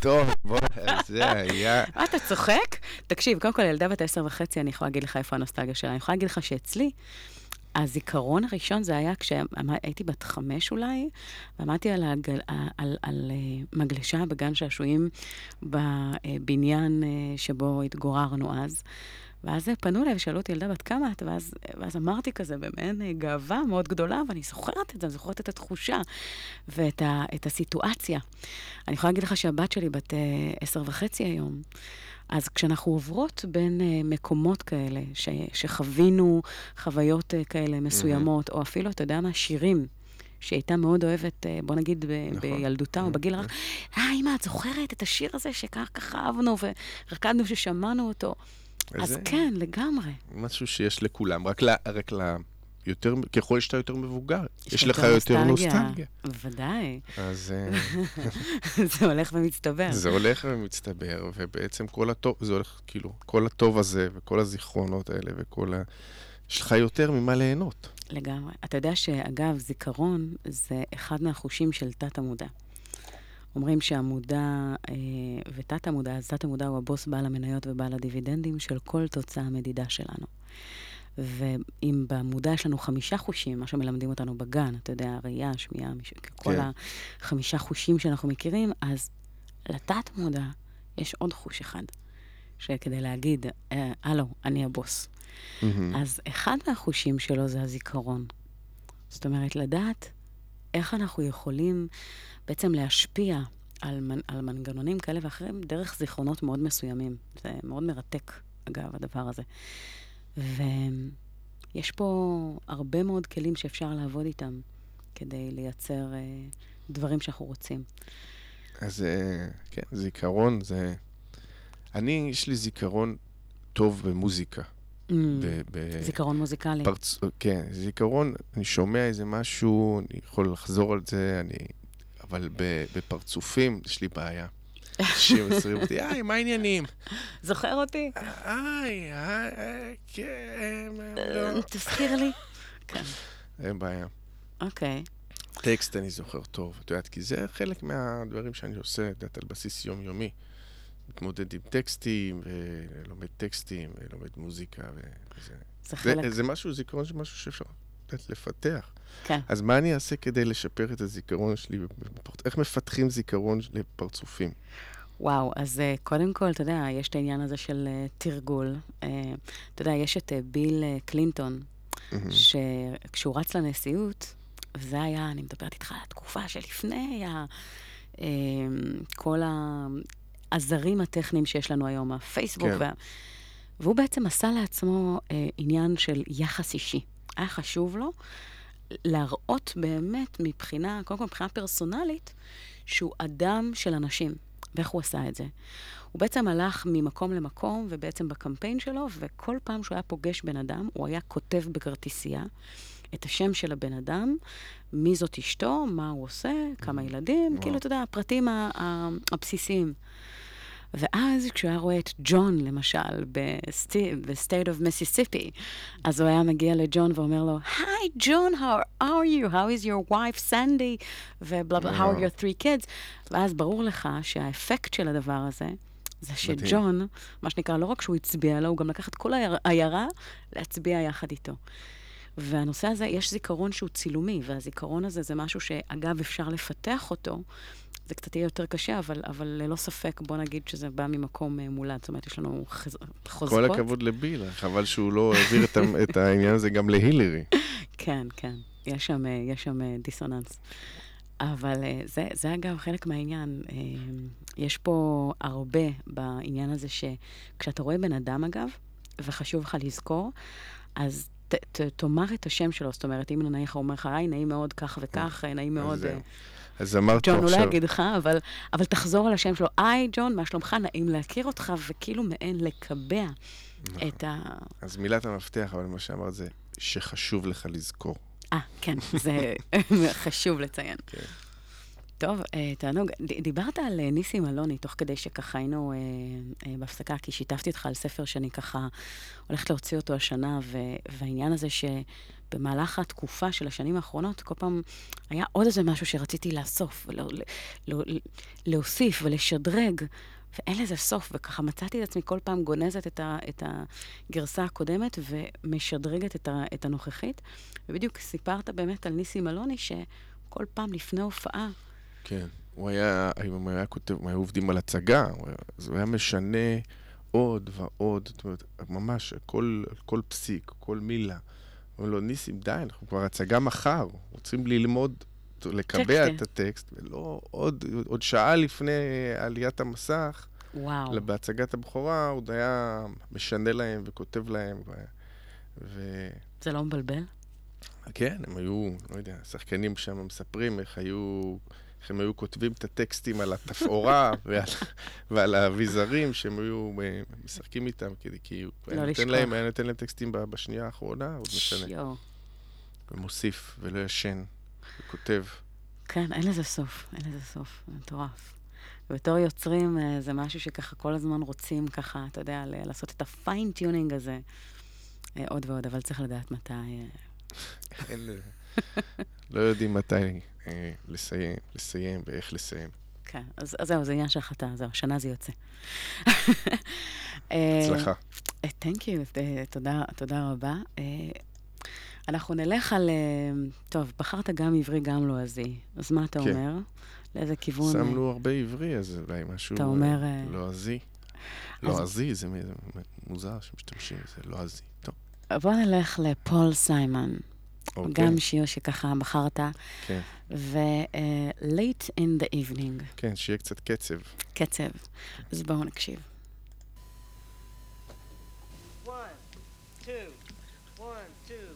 Speaker 6: טוב, בוא, זה היה...
Speaker 5: מה, אתה צוחק? תקשיב, קודם כל, ילדה בת עשר וחצי, אני יכולה להגיד לך איפה הנוסטלגיה שלה. אני יכולה להגיד לך שאצלי, הזיכרון הראשון זה היה כשהייתי בת חמש אולי, ועמדתי על, הגל, על, על, על אה, מגלשה בגן שעשועים בבניין אה, שבו התגוררנו אז. ואז פנו אליי ושאלו אותי, ילדה בת כמה את? ואז, ואז אמרתי כזה במעין אה, גאווה מאוד גדולה, ואני זוכרת את זה, אני זוכרת את התחושה ואת ה, את הסיטואציה. אני יכולה להגיד לך שהבת שלי בת עשר וחצי היום. אז כשאנחנו עוברות בין uh, מקומות כאלה, ש, שחווינו חוויות uh, כאלה מסוימות, או אפילו, אתה יודע מה, שירים, שהיא הייתה מאוד אוהבת, uh, בוא נגיד, ב,
Speaker 6: נכון.
Speaker 5: בילדותה או בגיל הרך, אה, אמא, את זוכרת את השיר הזה שכך כך אהבנו ורקדנו ששמענו אותו? אז כן, לגמרי.
Speaker 6: משהו שיש לכולם, רק ל... רק ל... יותר, ככל שאתה יותר מבוגר, יש לך
Speaker 5: יותר
Speaker 6: נוסטלגיה.
Speaker 5: בוודאי.
Speaker 6: אז אה,
Speaker 5: זה הולך ומצטבר.
Speaker 6: זה הולך ומצטבר, ובעצם כל הטוב, זה הולך, כאילו, כל הטוב הזה, וכל הזיכרונות האלה, וכל ה... יש לך יותר ממה ליהנות.
Speaker 5: לגמרי. אתה יודע שאגב, זיכרון זה אחד מהחושים של תת-המודע. אומרים שהמודע אה, ותת-המודע, אז תת-המודע הוא הבוס בעל המניות ובעל הדיבידנדים של כל תוצאה המדידה שלנו. ואם במודע יש לנו חמישה חושים, מה שמלמדים אותנו בגן, אתה יודע, ראייה, שמיעה, מש... כל
Speaker 6: כן.
Speaker 5: החמישה חושים שאנחנו מכירים, אז לתת-מודע יש עוד חוש אחד, שכדי להגיד, אה, הלו, אני הבוס.
Speaker 6: מהמם.
Speaker 5: אז אחד מהחושים שלו זה הזיכרון. זאת אומרת, לדעת איך אנחנו יכולים בעצם להשפיע על, מנ- על מנגנונים כאלה ואחרים דרך זיכרונות מאוד מסוימים. זה מאוד מרתק, אגב, הדבר הזה. יש פה הרבה מאוד כלים שאפשר לעבוד איתם כדי לייצר אה, דברים שאנחנו רוצים.
Speaker 6: אז אה, כן, זיכרון זה... אני, יש לי זיכרון טוב במוזיקה.
Speaker 5: Mm,
Speaker 6: ב-
Speaker 5: זיכרון מוזיקלי.
Speaker 6: פרצ... כן, זיכרון, אני שומע איזה משהו, אני יכול לחזור על זה, אני... אבל. בפרצופים יש לי בעיה. אנשים מסרים אותי, היי, מה העניינים?
Speaker 5: זוכר אותי?
Speaker 6: היי, היי, כן,
Speaker 5: אה, תזכיר לי. כן,
Speaker 6: אין בעיה.
Speaker 5: אוקיי.
Speaker 6: טקסט אני זוכר טוב, את יודעת, כי זה חלק מהדברים שאני עושה, את יודעת, על בסיס יומיומי. מתמודד עם טקסטים, ולומד טקסטים, ולומד מוזיקה, וזה...
Speaker 5: זה חלק.
Speaker 6: זה משהו, זיכרון של משהו שאפשר לדעת לפתח.
Speaker 5: כן.
Speaker 6: אז מה אני אעשה כדי לשפר את הזיכרון שלי? איך מפתחים זיכרון לפרצופים?
Speaker 5: וואו, אז uh, קודם כל, אתה יודע, יש את העניין הזה של uh, תרגול. Uh, אתה יודע, יש את ביל קלינטון, שכשהוא רץ לנשיאות, זה היה, אני מדברת איתך על התקופה שלפני ה... uh, כל העזרים הטכניים שיש לנו היום, הפייסבוק.
Speaker 6: כן.
Speaker 5: וה... והוא בעצם עשה לעצמו עניין של יחס אישי. היה חשוב לו להראות באמת מבחינה, קודם כל מבחינה פרסונלית, שהוא אדם של אנשים. ואיך הוא עשה את זה? הוא בעצם הלך ממקום למקום, ובעצם בקמפיין שלו, וכל פעם שהוא היה פוגש בן אדם, הוא היה כותב בכרטיסייה את השם של הבן אדם, מי זאת אשתו, מה הוא עושה, כמה ילדים, כאילו, אתה יודע, הפרטים הבסיסיים. ואז כשהוא היה רואה את ג'ון, למשל, ב state of Mississippi, אז הוא היה מגיע לג'ון ואומר לו, היי, ג'ון, how are you? How is your wife, Sandy? ובלה בלה, how are your three kids? ואז ברור לך שהאפקט של הדבר הזה, זה. שג'ון, מה שנקרא, לא רק שהוא הצביע לו, הוא גם לקח את כל העיירה להצביע יחד איתו. והנושא הזה, יש זיכרון שהוא צילומי, והזיכרון הזה זה משהו שאגב, אפשר לפתח אותו. זה קצת יהיה יותר קשה, אבל, אבל ללא ספק, בוא נגיד שזה בא ממקום אה, מולד. זאת אומרת, יש לנו חז... חוזקות.
Speaker 6: כל הכבוד לביל, חבל שהוא לא העביר את את העניין הזה גם להילרי.
Speaker 5: כן, כן. יש שם, אה, יש שם אה, דיסוננס. אבל זה, זה אגב חלק מהעניין. יש פה הרבה בעניין הזה שכשאתה רואה בן אדם, אגב, וחשוב לך לזכור, אז ת, ת, תאמר את השם שלו. זאת אומרת, אם נניח הוא אומר לך, היי, נעים מאוד כך וכך, אה, נעים מאוד...
Speaker 6: אז
Speaker 5: אה.
Speaker 6: אז אמרת
Speaker 5: ג'ון, הוא לא
Speaker 6: עכשיו...
Speaker 5: יגיד לך, אבל, אבל תחזור על השם שלו. היי, ג'ון, מה שלומך? נעים להכיר אותך, וכאילו מעין לקבע
Speaker 6: נכון.
Speaker 5: את ה...
Speaker 6: אז מילת המפתח, אבל מה שאמרת זה שחשוב לך לזכור.
Speaker 5: אה, כן, זה חשוב לציין.
Speaker 6: כן.
Speaker 5: טוב, אה, תענוג. דיברת על אה, ניסים אלוני, תוך כדי שככה היינו אה, בהפסקה, כי שיתפתי אותך על ספר שאני ככה הולכת להוציא אותו השנה, והעניין הזה שבמהלך התקופה של השנים האחרונות, כל פעם היה עוד איזה משהו שרציתי לאסוף, ולא- לא- ל- להוסיף ולשדרג, ואין לזה סוף, וככה מצאתי את עצמי כל פעם גונזת את, ה- את הגרסה הקודמת ומשדרגת את, ה- את הנוכחית. ובדיוק סיפרת באמת על ניסים אלוני, שכל פעם לפני הופעה,
Speaker 6: כן. הוא היה, אם היה כותב, הם היו עובדים על הצגה, היה- אז הוא היה משנה עוד ועוד, זאת אומרת, ממש, כל, כל פסיק, כל מילה. אומרים לו, ניסים, די, אנחנו כבר הצגה מחר, רוצים ללמוד, לקבע. את הטקסט, ולא עוד, עוד שעה לפני עליית המסך,
Speaker 5: וואו.
Speaker 6: בהצגת הבכורה, הוא עוד היה משנה להם וכותב להם. ו... ו...
Speaker 5: זה לא מבלבל?
Speaker 6: כן, הם היו, לא יודע, שחקנים שם מספרים איך היו, איך הם היו כותבים את הטקסטים על התפאורה ועל, ועל האביזרים שהם היו אה, משחקים איתם, כי, כי הוא היה
Speaker 5: לא
Speaker 6: נותן. להם, היה נותן להם טקסטים בשנייה האחרונה, עוד משנה. ומוסיף ולא ישן, וכותב.
Speaker 5: כן, אין לזה סוף, אין לזה סוף, מטורף. ובתור יוצרים אה, זה משהו שככה כל הזמן רוצים ככה, אתה יודע, לעשות את ה fine tuning הזה אה, עוד ועוד, אבל צריך לדעת מתי...
Speaker 6: אין, לא יודעים מתי אה, לסיים, לסיים ואיך לסיים.
Speaker 5: כן, אז, אז זהו, זה עניין של החלטה, זהו, השנה זה יוצא. אה,
Speaker 6: הצלחה.
Speaker 5: תנק יו, תודה, תודה רבה. אה, אנחנו נלך על... אה, טוב, בחרת גם עברי, גם לועזי. אז מה אתה
Speaker 6: כן.
Speaker 5: אומר? לאיזה כיוון? אה,
Speaker 6: שמנו הרבה עברי, אז אולי משהו
Speaker 5: אתה אומר, אה,
Speaker 6: לועזי. לועזי, זה מ- זה מוזר שמשתמשים בזה, לועזי. טוב,
Speaker 5: בוא נלך לפול סיימון.
Speaker 6: אוקיי.
Speaker 5: גם שיר שככה בחרת,
Speaker 6: כן,
Speaker 5: ו-Late in the Evening,
Speaker 6: כן, שיהיה קצת קצב.
Speaker 5: קצב. אז בואו נקשיב.
Speaker 9: One, two, one, two.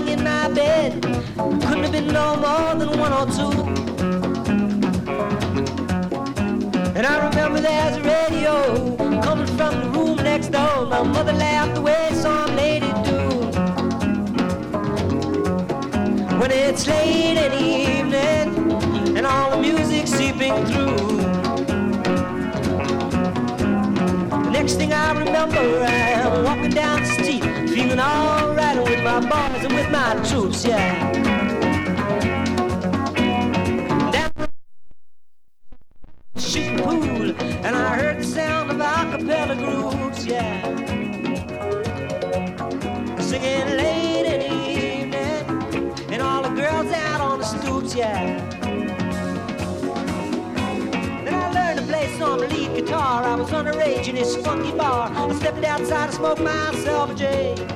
Speaker 9: Lying in my bed. Couldn't have been no more than one or two. And I remember there's a radio coming from the room next door. My mother laughed the way some lady do. When it's late in the evening and all the music seeping through. The next thing I remember, I'm walking down feeling alright with my boys and with my troops, yeah. Shooting pool, and I heard the sound of acapella groups, yeah. Singing late in the evening, and all the girls out on the stoops, yeah. Then I learned to play some lead guitar. I was underage in this funky bar. I stepped outside to smoke myself a J.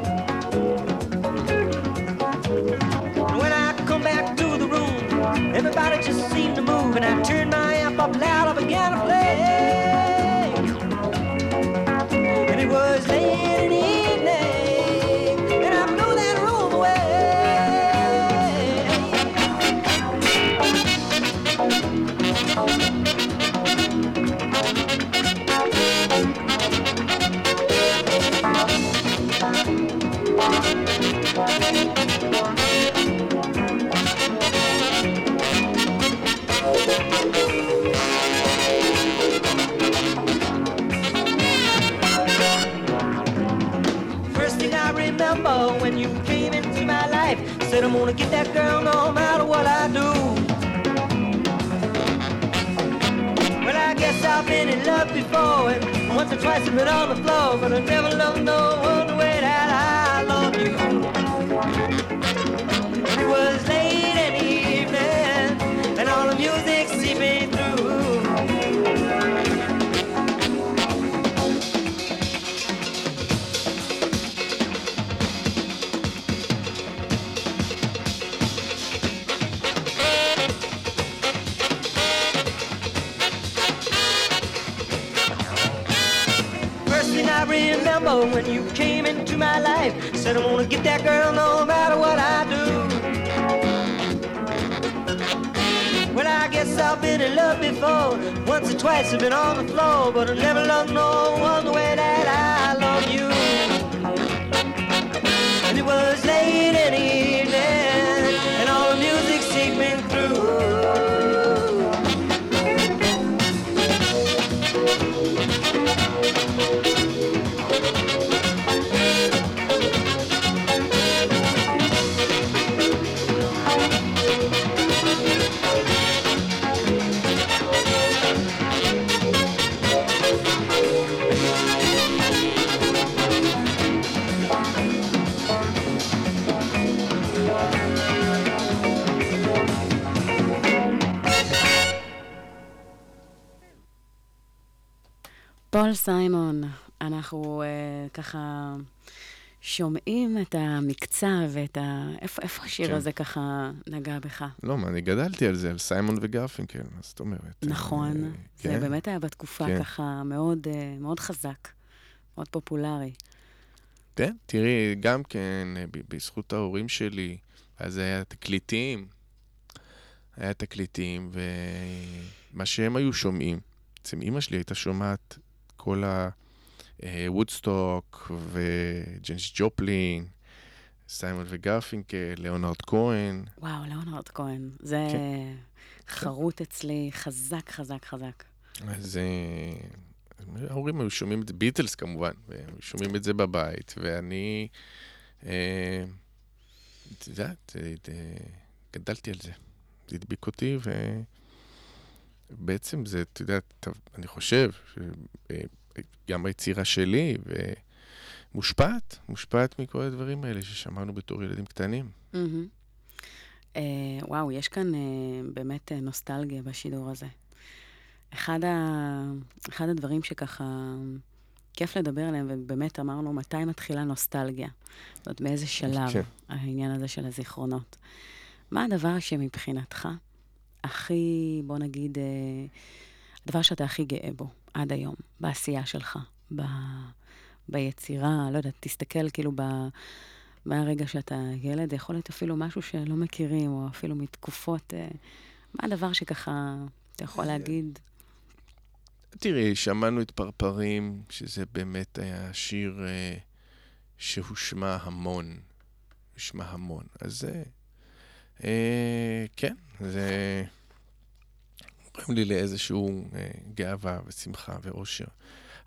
Speaker 9: When I come back to the room, everybody just seemed to move. And I turned my amp up loud, I began to play. Twice I've been on the floor, but I never loved no one way remember when you came into my life, said I'm gonna get that girl no matter what I do. Well, I guess I've been in love before. Once or twice I've been on the floor, but I never loved no one the way that I love you. And it was late in the
Speaker 5: פול סיימון, אנחנו uh, ככה שומעים את המקצב ואת ה... איפה, איפה השיר
Speaker 6: כן.
Speaker 5: הזה ככה נגע בך?
Speaker 6: לא, מה, אני גדלתי על זה, על סיימון וגרפינקל, מה זאת אומרת?
Speaker 5: נכון,
Speaker 6: אה,
Speaker 5: זה
Speaker 6: כן.
Speaker 5: באמת היה בתקופה
Speaker 6: כן.
Speaker 5: ככה מאוד, uh, מאוד חזק, מאוד פופולרי.
Speaker 6: כן, תראי, גם כן, אה, בזכות ההורים שלי, אז היה תקליטים, היה תקליטים, ומה שהם היו שומעים, בעצם אימא שלי הייתה שומעת כל הוודסטוק וג'נס ג'ופלין, סיימון וגרפינקל, ליאונרד כהן.
Speaker 5: וואו, ליאונרד כהן, זה
Speaker 6: כן.
Speaker 5: חרוט אצלי חזק, חזק, חזק.
Speaker 6: אז אה, ההורים היו שומעים את ביטלס כמובן, והם שומעים את זה בבית, ואני, אה, את יודעת, אה, אה, גדלתי על זה. זה הדביק אותי, ובעצם זה, את יודעת, טוב, אני חושב, שגם היצירה שלי, מושפעת, מושפעת מכל הדברים האלה ששמענו בתור ילדים קטנים.
Speaker 5: מהמם. אה, וואו, יש כאן אה, באמת אה, נוסטלגיה בשידור הזה. אחד, ה... אחד הדברים שככה כיף לדבר עליהם, ובאמת אמרנו, מתי מתחילה נוסטלגיה? זאת אומרת, מאיזה שלב
Speaker 6: כן.
Speaker 5: העניין הזה של הזיכרונות. מה הדבר שמבחינתך הכי, בוא נגיד, אה, הדבר שאתה הכי גאה בו עד היום, בעשייה שלך, ב... ביצירה, לא יודעת, תסתכל כאילו ב... מהרגע שאתה ילד, יכול להיות אפילו משהו שלא מכירים, או אפילו מתקופות, אה, מה הדבר שככה, אתה יכול להגיד,
Speaker 6: תראי, שמענו את פרפרים, שזה באמת היה שיר אה, שהושמע המון. הושמע המון. אז זה... כן, זה... גורם לי לאיזשהו אה, גאווה ושמחה ואושר.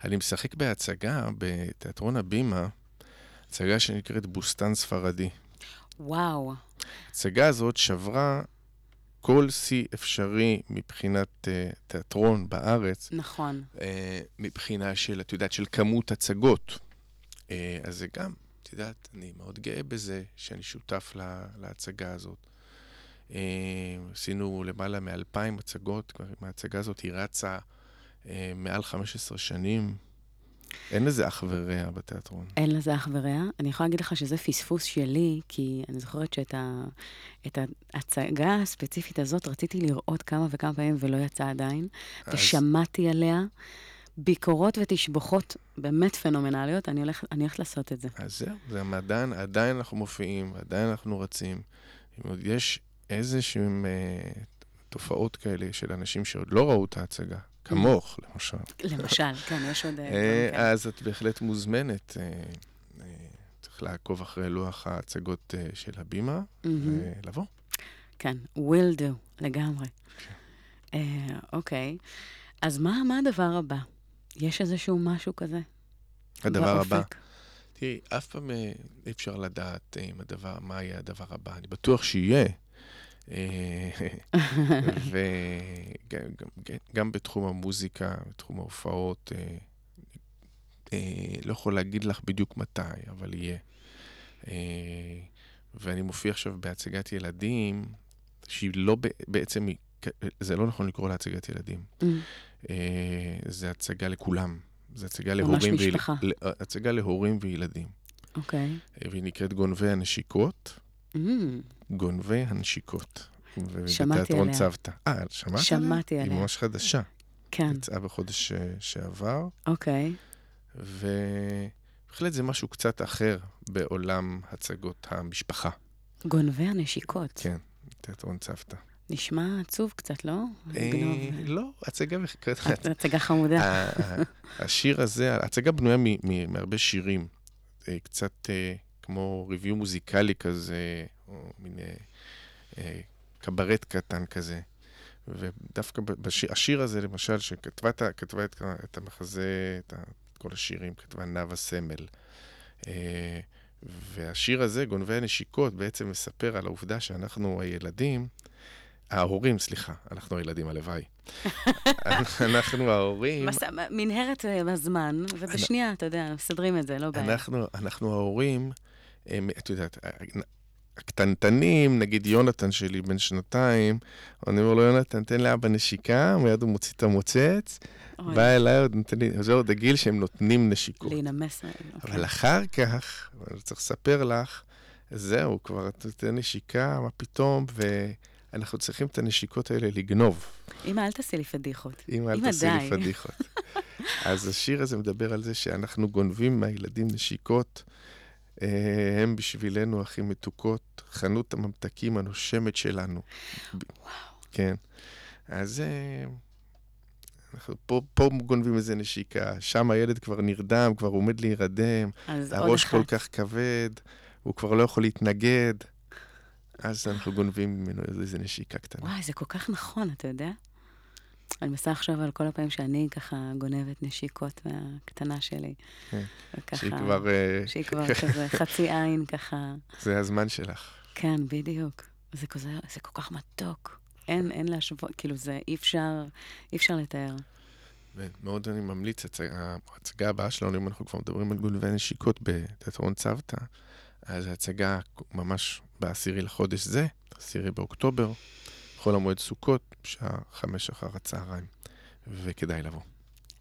Speaker 6: אני משחק בהצגה בתיאטרון הבימה, הצגה שנקראת בוסטן ספרדי.
Speaker 5: וואו,
Speaker 6: ההצגה הזאת שברה כל שיא אפשרי מבחינת uh, תיאטרון בארץ,
Speaker 5: נכון.
Speaker 6: uh, מבחינה של, את יודעת, של כמות הצגות. Uh, אז זה גם, את יודעת, אני מאוד גאה בזה שאני שותף לה, להצגה הזאת. Uh, עשינו למעלה מאלפיים הצגות, כבר עם ההצגה הזאת היא רצה uh, מעל 15 שנים. אין לזה אח ורע בתיאטרון.
Speaker 5: אין לזה אח ורע. אני יכולה להגיד לך שזה פספוס שלי, כי אני זוכרת שאת ה, את ההצגה הספציפית הזאת רציתי לראות כמה וכמה פעמים ולא יצא עדיין,
Speaker 6: אז-
Speaker 5: ושמעתי עליה ביקורות ותשבחות באמת פנומנליות, אני הולכת, אני הולכת לעשות את זה.
Speaker 6: אז זהו, זה המדען, עדיין אנחנו מופיעים, עדיין אנחנו רצים. יש איזה שהן אה, תופעות כאלה של אנשים שעוד לא ראו את ההצגה, כמוך, למשל,
Speaker 5: למשל, כן, יש עוד... אה,
Speaker 6: אה. אז את בהחלט מוזמנת. אה, אה, צריך לעקוב אחרי לוח ההצגות אה, של הבימה. ולבוא.
Speaker 5: כן, will do, לגמרי. אה, אוקיי, אז מה, מה הדבר הבא? יש איזשהו משהו כזה?
Speaker 6: הדבר הבא. תראי, אף פעם אה, אי אפשר לדעת אם הדבר, מה יהיה הדבר הבא. אני בטוח שיהיה. וגם בתחום המוזיקה, בתחום ההופעות, אה, אה, לא יכול להגיד לך בדיוק מתי, אבל יהיה. אה, ואני מופיע עכשיו בהצגת ילדים, שהיא לא בעצם, זה לא נכון לקרוא לה הצגת ילדים.
Speaker 5: Mm,
Speaker 6: אה, זה הצגה לכולם. זה הצגה להורים.
Speaker 5: משפחה.
Speaker 6: הצגה להורים וילדים.
Speaker 5: אוקיי.
Speaker 6: אה, והיא נקראת גונבי הנשיקות.
Speaker 5: Mm,
Speaker 6: גונבי הנשיקות.
Speaker 5: שמעתי עליה.
Speaker 6: צוותא. אה, שמעת
Speaker 5: שמעתי
Speaker 6: היא
Speaker 5: עליה.
Speaker 6: ממש חדשה.
Speaker 5: כן,
Speaker 6: יצאה בחודש אה, שעבר,
Speaker 5: אוקיי.
Speaker 6: ובהחלט זה משהו קצת אחר בעולם הצגות המשפחה.
Speaker 5: גונבי הנשיקות.
Speaker 6: כן, תיאטרון צוותא.
Speaker 5: נשמע עצוב קצת, לא?
Speaker 6: אה,
Speaker 5: גנוב.
Speaker 6: לא, הצגה...
Speaker 5: הצגה חמודה.
Speaker 6: השיר הזה, ההצגה בנויה מהרבה שירים. אה, קצת כמו ריוויו מוזיקלי כזה, או מין אה, אה, קברט קטן כזה. ודווקא בשיר, השיר הזה, למשל, שכתבה את, כתבה את, את המחזה, את, את כל השירים, כתבה נאוה סמל. אה, והשיר הזה, גונבי הנשיקות, בעצם מספר על העובדה שאנחנו הילדים, ההורים, סליחה, אנחנו הילדים, הלוואי. אנחנו ההורים,
Speaker 5: מסע- מנהרת אה, בזמן, ובשנייה, אתה יודע, מסדרים את זה, לא בעיה.
Speaker 6: אנחנו, אנחנו ההורים, את יודעת, הקטנטנים, נגיד יונתן שלי בן שנתיים, אני אומר לו, יונתן, תן לאבא נשיקה, מיד הוא מוציא את המוצץ,
Speaker 5: אוי,
Speaker 6: בא אליי, נותן לי, זה עוד הגיל שהם נותנים נשיקות.
Speaker 5: להינמס. אה, אוקיי.
Speaker 6: אבל אחר כך, אני צריך לספר לך, זהו, כבר נותן נשיקה, מה פתאום, ואנחנו צריכים את הנשיקות האלה לגנוב.
Speaker 5: אמא, אל תעשי לי פדיחות.
Speaker 6: אם אל
Speaker 5: אמא,
Speaker 6: תעשי לי
Speaker 5: די.
Speaker 6: פדיחות. אז השיר הזה מדבר על זה שאנחנו גונבים מהילדים נשיקות. אה, הם בשבילנו הכי מתוקות, חנות הממתקים הנושמת שלנו. וואו. כן. אז אה, אנחנו פה, פה גונבים איזה נשיקה, שם הילד כבר נרדם, כבר עומד להירדם, הראש כל. כך כבד, הוא כבר לא יכול להתנגד. אז אנחנו גונבים ממנו איזה נשיקה קטנה.
Speaker 5: וואי, זה כל כך נכון, אתה יודע? אני מנסה לחשוב על כל הפעמים שאני ככה גונבת נשיקות מהקטנה שלי.
Speaker 6: כן.
Speaker 5: וככה...
Speaker 6: שהיא כבר... אה,
Speaker 5: שהיא כבר כזה חצי עין ככה.
Speaker 6: זה הזמן שלך.
Speaker 5: כן, בדיוק. זה כזה, זה כל כך מתוק. אין, אין להשוות, כאילו זה אי אפשר, אי אפשר לתאר.
Speaker 6: ומאוד אני ממליץ, הצג- ההצגה הבאה שלנו, אם אנחנו כבר מדברים על גונבי נשיקות בתיאטרון צוותא, אז ההצגה ממש בעשירי לחודש זה, עשירי באוקטובר, חול המועד סוכות, בשעה חמש אחר הצהריים, וכדאי לבוא.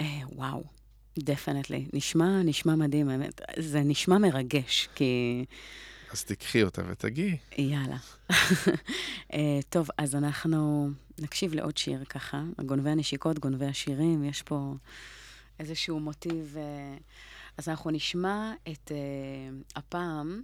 Speaker 5: אה, וואו, definitely. נשמע, נשמע מדהים, האמת. זה נשמע מרגש, כי...
Speaker 6: אז תיקחי אותה ותגיעי.
Speaker 5: יאללה. אה, טוב, אז אנחנו נקשיב לעוד שיר ככה, גונבי הנשיקות, גונבי השירים, יש פה איזשהו מוטיב. אה, אז אנחנו נשמע את, הפעם,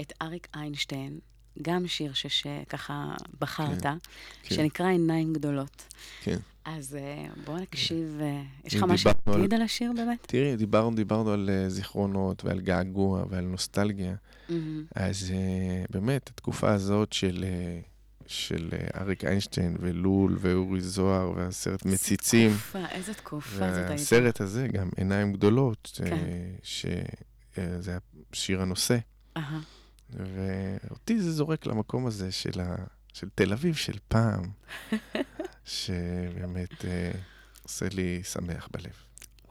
Speaker 5: את אריק איינשטיין, גם שיר שככה בחרת,
Speaker 6: כן, כן.
Speaker 5: שנקרא עיניים גדולות.
Speaker 6: כן.
Speaker 5: אז אה, בואו נקשיב, אה, יש לך משהו להגיד על השיר באמת?
Speaker 6: תראי, דיברנו, דיברנו על אה, זיכרונות ועל געגוע ועל נוסטלגיה.
Speaker 5: מהמם.
Speaker 6: אז אה, באמת, התקופה הזאת של, אה, של אה, אריק איינשטיין ולול ואורי זוהר והסרט מציצים,
Speaker 5: תקופה, איזה תקופה זאת הייתה.
Speaker 6: והסרט הזה גם, עיניים גדולות,
Speaker 5: כן.
Speaker 6: שזה השיר הנושא.
Speaker 5: אהה.
Speaker 6: ואותי זה זורק למקום הזה של, ה, של תל אביב של פעם, שבאמת אה, עושה לי שמח בלב.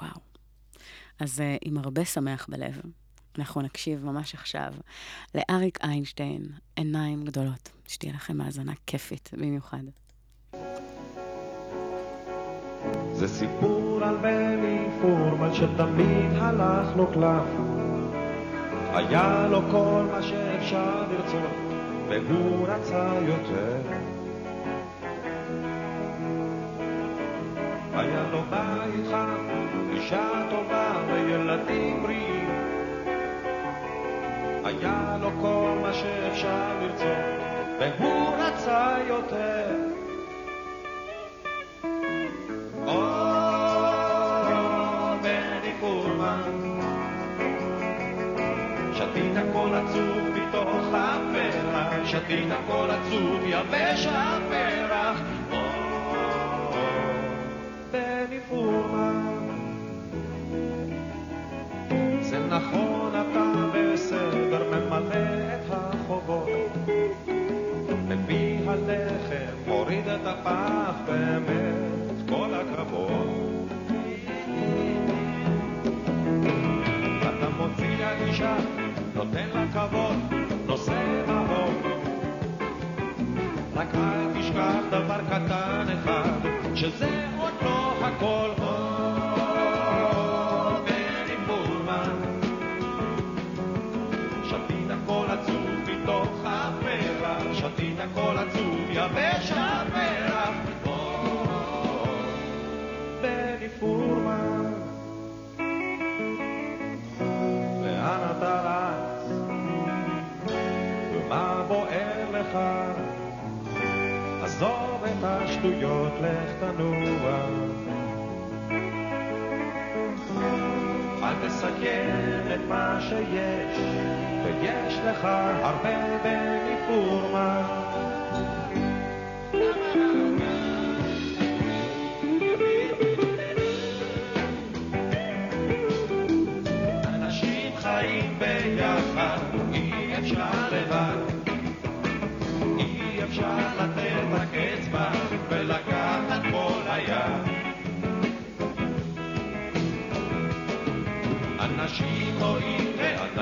Speaker 5: וואו. אז uh, עם הרבה שמח בלב, אנחנו נקשיב ממש עכשיו לאריק איינשטיין, עיניים גדולות. שתהיה לכם האזנה כיפית במיוחד.
Speaker 10: זה סיפור על בני פורמן שתמיד הלך לו קלף. היה לו כל מה שאפשר לרצות, והוא רצה יותר. היה לו בית חם, אישה טובה וילדים בריאים. היה לו כל מה שאפשר לרצות, והוא רצה יותר. שתית הכל עצוב יבש הפרח. עזוב את השטויות, לך תנוע. אל תסכן את מה שיש, ויש לך הרבה בני פורמן.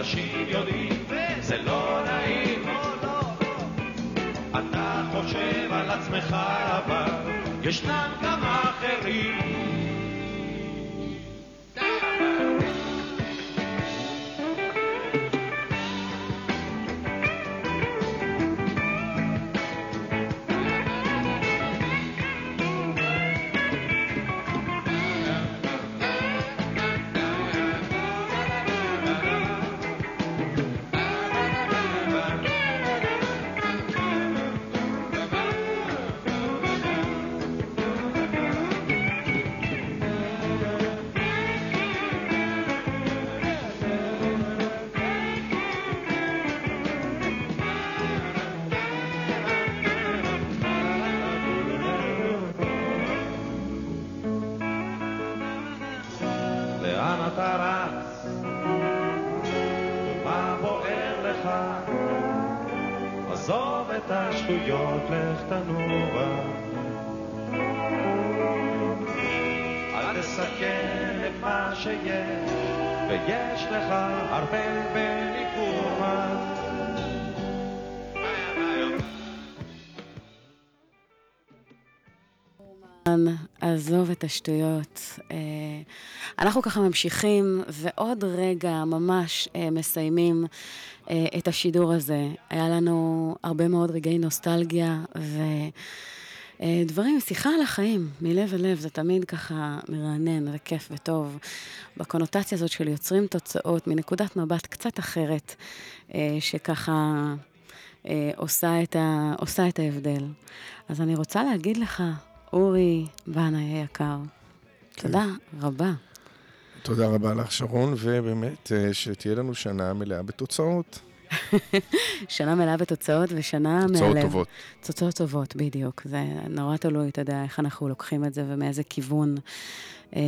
Speaker 10: ואנשים יודעים, זה לא נעים. אתה חושב על עצמך אבל ישנם גם אחרים. עזוב את השטויות, לך תנוע. אל תסכן את מה שיש, ויש לך הרבה בני
Speaker 5: כאן, עזוב את השטויות. אה, אנחנו ככה ממשיכים, ועוד רגע ממש אה, מסיימים אה, את השידור הזה. היה לנו הרבה מאוד רגעי נוסטלגיה, ודברים, שיחה על החיים, מלב אל לב, זה תמיד ככה מרענן וכיף וטוב. בקונוטציה הזאת של יוצרים תוצאות מנקודת מבט קצת אחרת, שככה... עושה את, ה, עושה את ההבדל. אז אני רוצה להגיד לך, אורי בנאי היקר, כן. תודה רבה.
Speaker 6: תודה רבה לך, שרון, ובאמת, אה, שתהיה לנו שנה מלאה בתוצאות.
Speaker 5: שנה מלאה בתוצאות ושנה מהלב.
Speaker 6: תוצאות טובות.
Speaker 5: תוצאות טובות, בדיוק. זה נורא תלוי, אתה יודע, איך אנחנו לוקחים את זה ומאיזה כיוון. אה,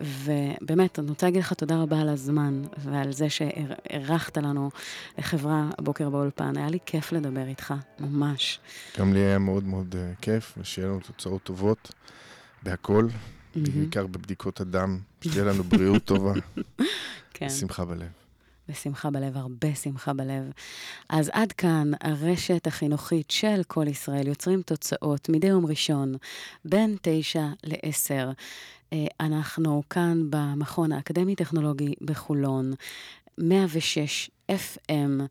Speaker 5: ובאמת, אני רוצה להגיד לך תודה רבה על הזמן ועל זה שאירחת לנו לחברה הבוקר באולפן. היה לי כיף לדבר איתך, ממש.
Speaker 6: גם לי היה מאוד מאוד אה, כיף, ושיהיה לנו תוצאות טובות בהכל, בעיקר בבדיקות הדם, שתהיה לנו בריאות טובה. כן. שמחה בלב.
Speaker 5: ושמחה בלב, הרבה שמחה בלב. אז עד כאן הרשת החינוכית של כל ישראל יוצרים תוצאות מדי יום ראשון, בין תשע לעשר. אנחנו כאן במכון האקדמי-טכנולוגי בחולון, 106 FM.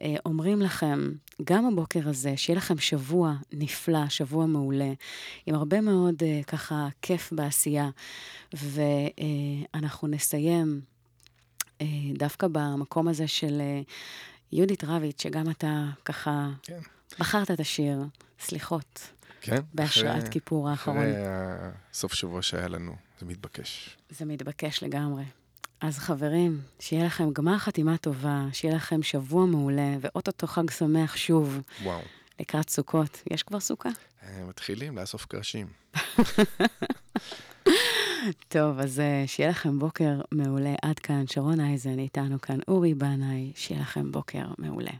Speaker 5: אה, אומרים לכם, גם הבוקר הזה, שיהיה לכם שבוע נפלא, שבוע מעולה, עם הרבה מאוד אה, ככה כיף בעשייה, ואנחנו נסיים דווקא במקום הזה של יהודית רביץ, שגם אתה ככה כן. בחרת את השיר, סליחות.
Speaker 6: כן.
Speaker 5: בהשראת אחרי, כיפור האחרון.
Speaker 6: אחרי הסוף שבוע שהיה לנו, זה מתבקש.
Speaker 5: זה מתבקש לגמרי. אז חברים, שיהיה לכם גמר חתימה טובה, שיהיה לכם שבוע מעולה, ואו-טו-טו חג שמח שוב.
Speaker 6: וואו.
Speaker 5: לקראת סוכות. יש כבר סוכה?
Speaker 6: אה, מתחילים לאסוף קרשים.
Speaker 5: טוב, אז אה, שיהיה לכם בוקר מעולה. עד כאן, שרון אייזן איתנו כאן, אורי בנאי, שיהיה לכם בוקר מעולה.